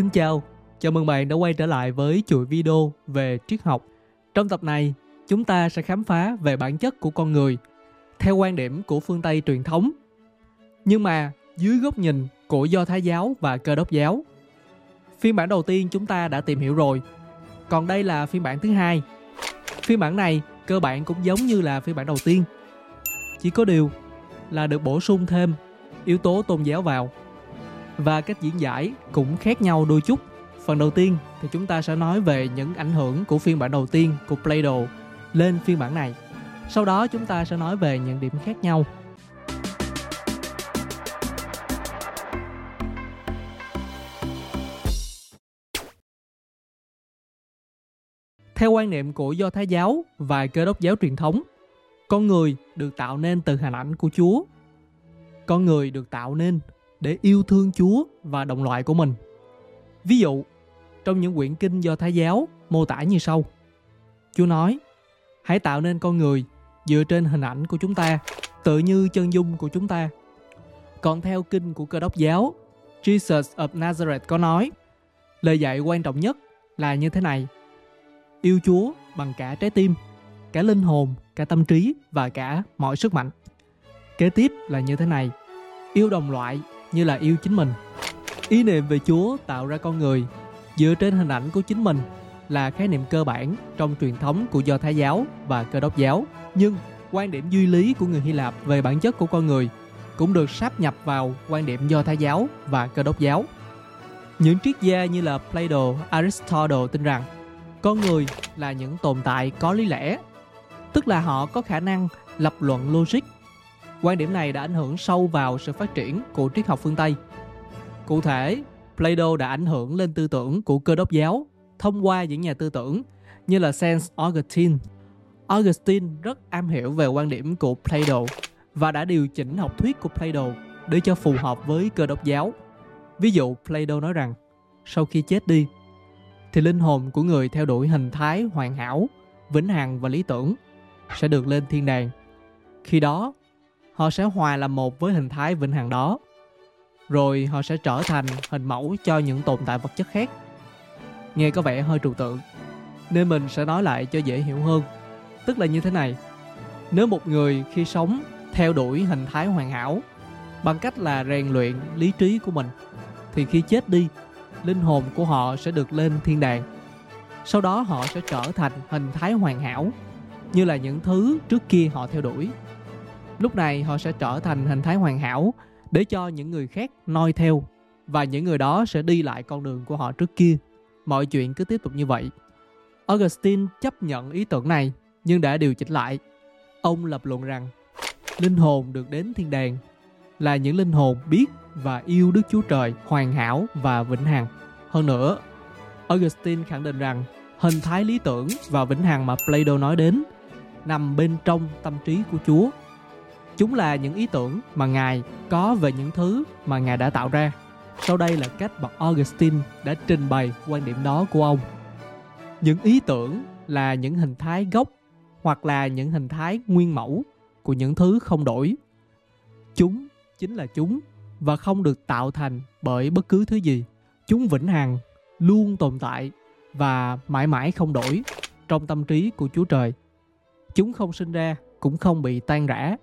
Xin chào, chào mừng bạn đã quay trở lại với chuỗi video về triết học. Trong tập này, chúng ta sẽ khám phá về bản chất của con người theo quan điểm của phương Tây truyền thống. Nhưng mà dưới góc nhìn của Do Thái giáo và Cơ đốc giáo. Phiên bản đầu tiên chúng ta đã tìm hiểu rồi, còn đây là phiên bản thứ hai. Phiên bản này cơ bản cũng giống như là phiên bản đầu tiên. Chỉ có điều là được bổ sung thêm yếu tố tôn giáo vào và cách diễn giải cũng khác nhau đôi chút. Phần đầu tiên thì chúng ta sẽ nói về những ảnh hưởng của phiên bản đầu tiên của Play-Doh lên phiên bản này. Sau đó chúng ta sẽ nói về những điểm khác nhau. Theo quan niệm của Do Thái giáo và Cơ đốc giáo truyền thống, con người được tạo nên từ hình ảnh của Chúa. Con người được tạo nên để yêu thương Chúa và đồng loại của mình. Ví dụ, trong những quyển kinh do Thái giáo mô tả như sau. Chúa nói, hãy tạo nên con người dựa trên hình ảnh của chúng ta, tự như chân dung của chúng ta. Còn theo kinh của cơ đốc giáo, Jesus of Nazareth có nói, lời dạy quan trọng nhất là như thế này. Yêu Chúa bằng cả trái tim, cả linh hồn, cả tâm trí và cả mọi sức mạnh. Kế tiếp là như thế này. Yêu đồng loại như là yêu chính mình. Ý niệm về Chúa tạo ra con người dựa trên hình ảnh của chính mình là khái niệm cơ bản trong truyền thống của Do Thái giáo và Cơ đốc giáo. Nhưng quan điểm duy lý của người Hy Lạp về bản chất của con người cũng được sáp nhập vào quan điểm Do Thái giáo và Cơ đốc giáo. Những triết gia như là Plato, Aristotle tin rằng con người là những tồn tại có lý lẽ, tức là họ có khả năng lập luận logic Quan điểm này đã ảnh hưởng sâu vào sự phát triển của triết học phương Tây. Cụ thể, Plato đã ảnh hưởng lên tư tưởng của cơ đốc giáo thông qua những nhà tư tưởng như là Saint Augustine. Augustine rất am hiểu về quan điểm của Plato và đã điều chỉnh học thuyết của Plato để cho phù hợp với cơ đốc giáo. Ví dụ, Plato nói rằng sau khi chết đi thì linh hồn của người theo đuổi hình thái hoàn hảo, vĩnh hằng và lý tưởng sẽ được lên thiên đàng. Khi đó, họ sẽ hòa làm một với hình thái vĩnh hằng đó. Rồi họ sẽ trở thành hình mẫu cho những tồn tại vật chất khác. Nghe có vẻ hơi trừu tượng, nên mình sẽ nói lại cho dễ hiểu hơn. Tức là như thế này, nếu một người khi sống theo đuổi hình thái hoàn hảo bằng cách là rèn luyện lý trí của mình, thì khi chết đi, linh hồn của họ sẽ được lên thiên đàng. Sau đó họ sẽ trở thành hình thái hoàn hảo, như là những thứ trước kia họ theo đuổi lúc này họ sẽ trở thành hình thái hoàn hảo để cho những người khác noi theo và những người đó sẽ đi lại con đường của họ trước kia. Mọi chuyện cứ tiếp tục như vậy. Augustine chấp nhận ý tưởng này, nhưng đã điều chỉnh lại. Ông lập luận rằng, linh hồn được đến thiên đàng là những linh hồn biết và yêu đức chúa trời hoàn hảo và vĩnh hằng. Hơn nữa, augustine khẳng định rằng, hình thái lý tưởng và vĩnh hằng mà plato nói đến nằm bên trong tâm trí của chúa. Chúng là những ý tưởng mà Ngài có về những thứ mà Ngài đã tạo ra. Sau đây là cách mà Augustine đã trình bày quan điểm đó của ông. Những ý tưởng là những hình thái gốc hoặc là những hình thái nguyên mẫu của những thứ không đổi. Chúng chính là chúng và không được tạo thành bởi bất cứ thứ gì. Chúng vĩnh hằng, luôn tồn tại và mãi mãi không đổi trong tâm trí của Chúa Trời. Chúng không sinh ra cũng không bị tan rã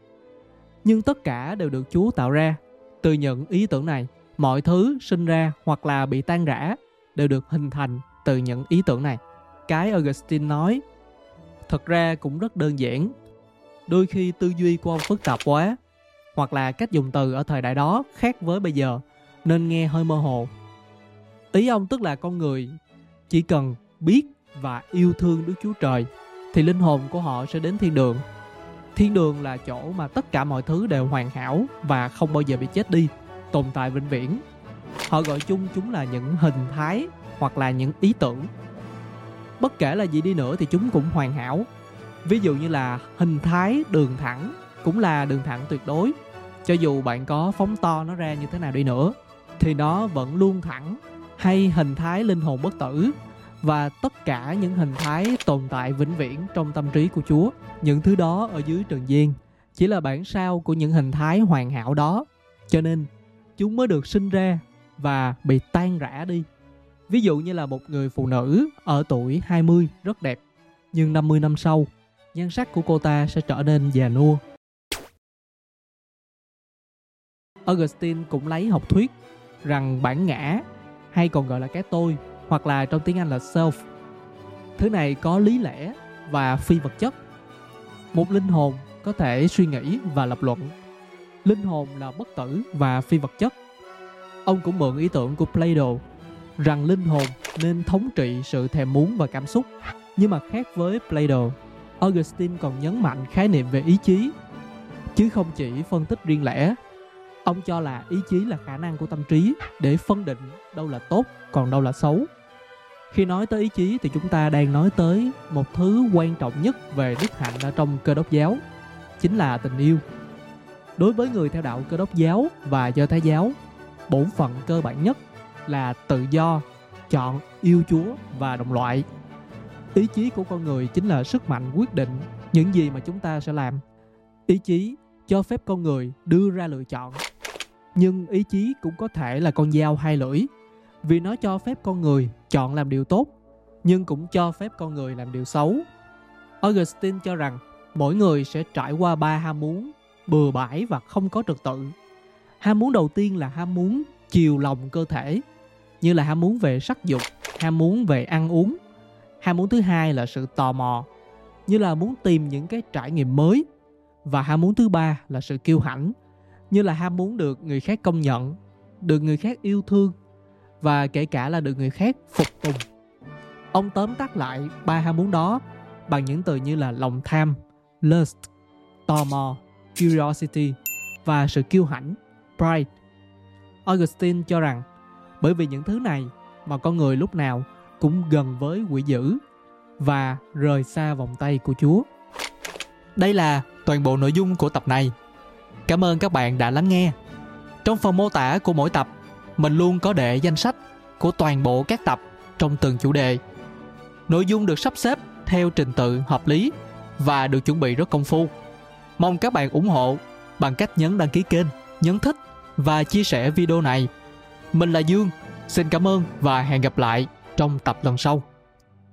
nhưng tất cả đều được Chúa tạo ra. Từ những ý tưởng này, mọi thứ sinh ra hoặc là bị tan rã đều được hình thành từ những ý tưởng này. Cái Augustine nói thật ra cũng rất đơn giản. Đôi khi tư duy của ông phức tạp quá hoặc là cách dùng từ ở thời đại đó khác với bây giờ nên nghe hơi mơ hồ. Ý ông tức là con người chỉ cần biết và yêu thương Đức Chúa Trời thì linh hồn của họ sẽ đến thiên đường thiên đường là chỗ mà tất cả mọi thứ đều hoàn hảo và không bao giờ bị chết đi, tồn tại vĩnh viễn. Họ gọi chung chúng là những hình thái hoặc là những ý tưởng. Bất kể là gì đi nữa thì chúng cũng hoàn hảo. Ví dụ như là hình thái đường thẳng cũng là đường thẳng tuyệt đối. Cho dù bạn có phóng to nó ra như thế nào đi nữa, thì nó vẫn luôn thẳng hay hình thái linh hồn bất tử và tất cả những hình thái tồn tại vĩnh viễn trong tâm trí của Chúa. Những thứ đó ở dưới trần gian chỉ là bản sao của những hình thái hoàn hảo đó. Cho nên chúng mới được sinh ra và bị tan rã đi. Ví dụ như là một người phụ nữ ở tuổi 20 rất đẹp, nhưng 50 năm sau, nhan sắc của cô ta sẽ trở nên già nua. Augustine cũng lấy học thuyết rằng bản ngã hay còn gọi là cái tôi hoặc là trong tiếng Anh là self. Thứ này có lý lẽ và phi vật chất. Một linh hồn có thể suy nghĩ và lập luận. Linh hồn là bất tử và phi vật chất. Ông cũng mượn ý tưởng của Plato rằng linh hồn nên thống trị sự thèm muốn và cảm xúc. Nhưng mà khác với Plato, Augustine còn nhấn mạnh khái niệm về ý chí, chứ không chỉ phân tích riêng lẻ. Ông cho là ý chí là khả năng của tâm trí để phân định đâu là tốt còn đâu là xấu. Khi nói tới ý chí thì chúng ta đang nói tới một thứ quan trọng nhất về đức hạnh ở trong cơ đốc giáo, chính là tình yêu. Đối với người theo đạo cơ đốc giáo và do thái giáo, bổn phận cơ bản nhất là tự do chọn yêu chúa và đồng loại. Ý chí của con người chính là sức mạnh quyết định những gì mà chúng ta sẽ làm. Ý chí cho phép con người đưa ra lựa chọn nhưng ý chí cũng có thể là con dao hai lưỡi vì nó cho phép con người chọn làm điều tốt, nhưng cũng cho phép con người làm điều xấu. Augustine cho rằng mỗi người sẽ trải qua ba ham muốn, bừa bãi và không có trật tự. Ham muốn đầu tiên là ham muốn chiều lòng cơ thể, như là ham muốn về sắc dục, ham muốn về ăn uống. Ham muốn thứ hai là sự tò mò, như là muốn tìm những cái trải nghiệm mới. Và ham muốn thứ ba là sự kiêu hãnh, như là ham muốn được người khác công nhận, được người khác yêu thương và kể cả là được người khác phục tùng ông tóm tắt lại ba ham muốn đó bằng những từ như là lòng tham lust tò mò curiosity và sự kiêu hãnh pride augustine cho rằng bởi vì những thứ này mà con người lúc nào cũng gần với quỷ dữ và rời xa vòng tay của Chúa. Đây là toàn bộ nội dung của tập này. Cảm ơn các bạn đã lắng nghe. Trong phần mô tả của mỗi tập, mình luôn có để danh sách của toàn bộ các tập trong từng chủ đề. Nội dung được sắp xếp theo trình tự hợp lý và được chuẩn bị rất công phu. Mong các bạn ủng hộ bằng cách nhấn đăng ký kênh, nhấn thích và chia sẻ video này mình là Dương, xin cảm ơn và hẹn gặp lại trong tập lần sau.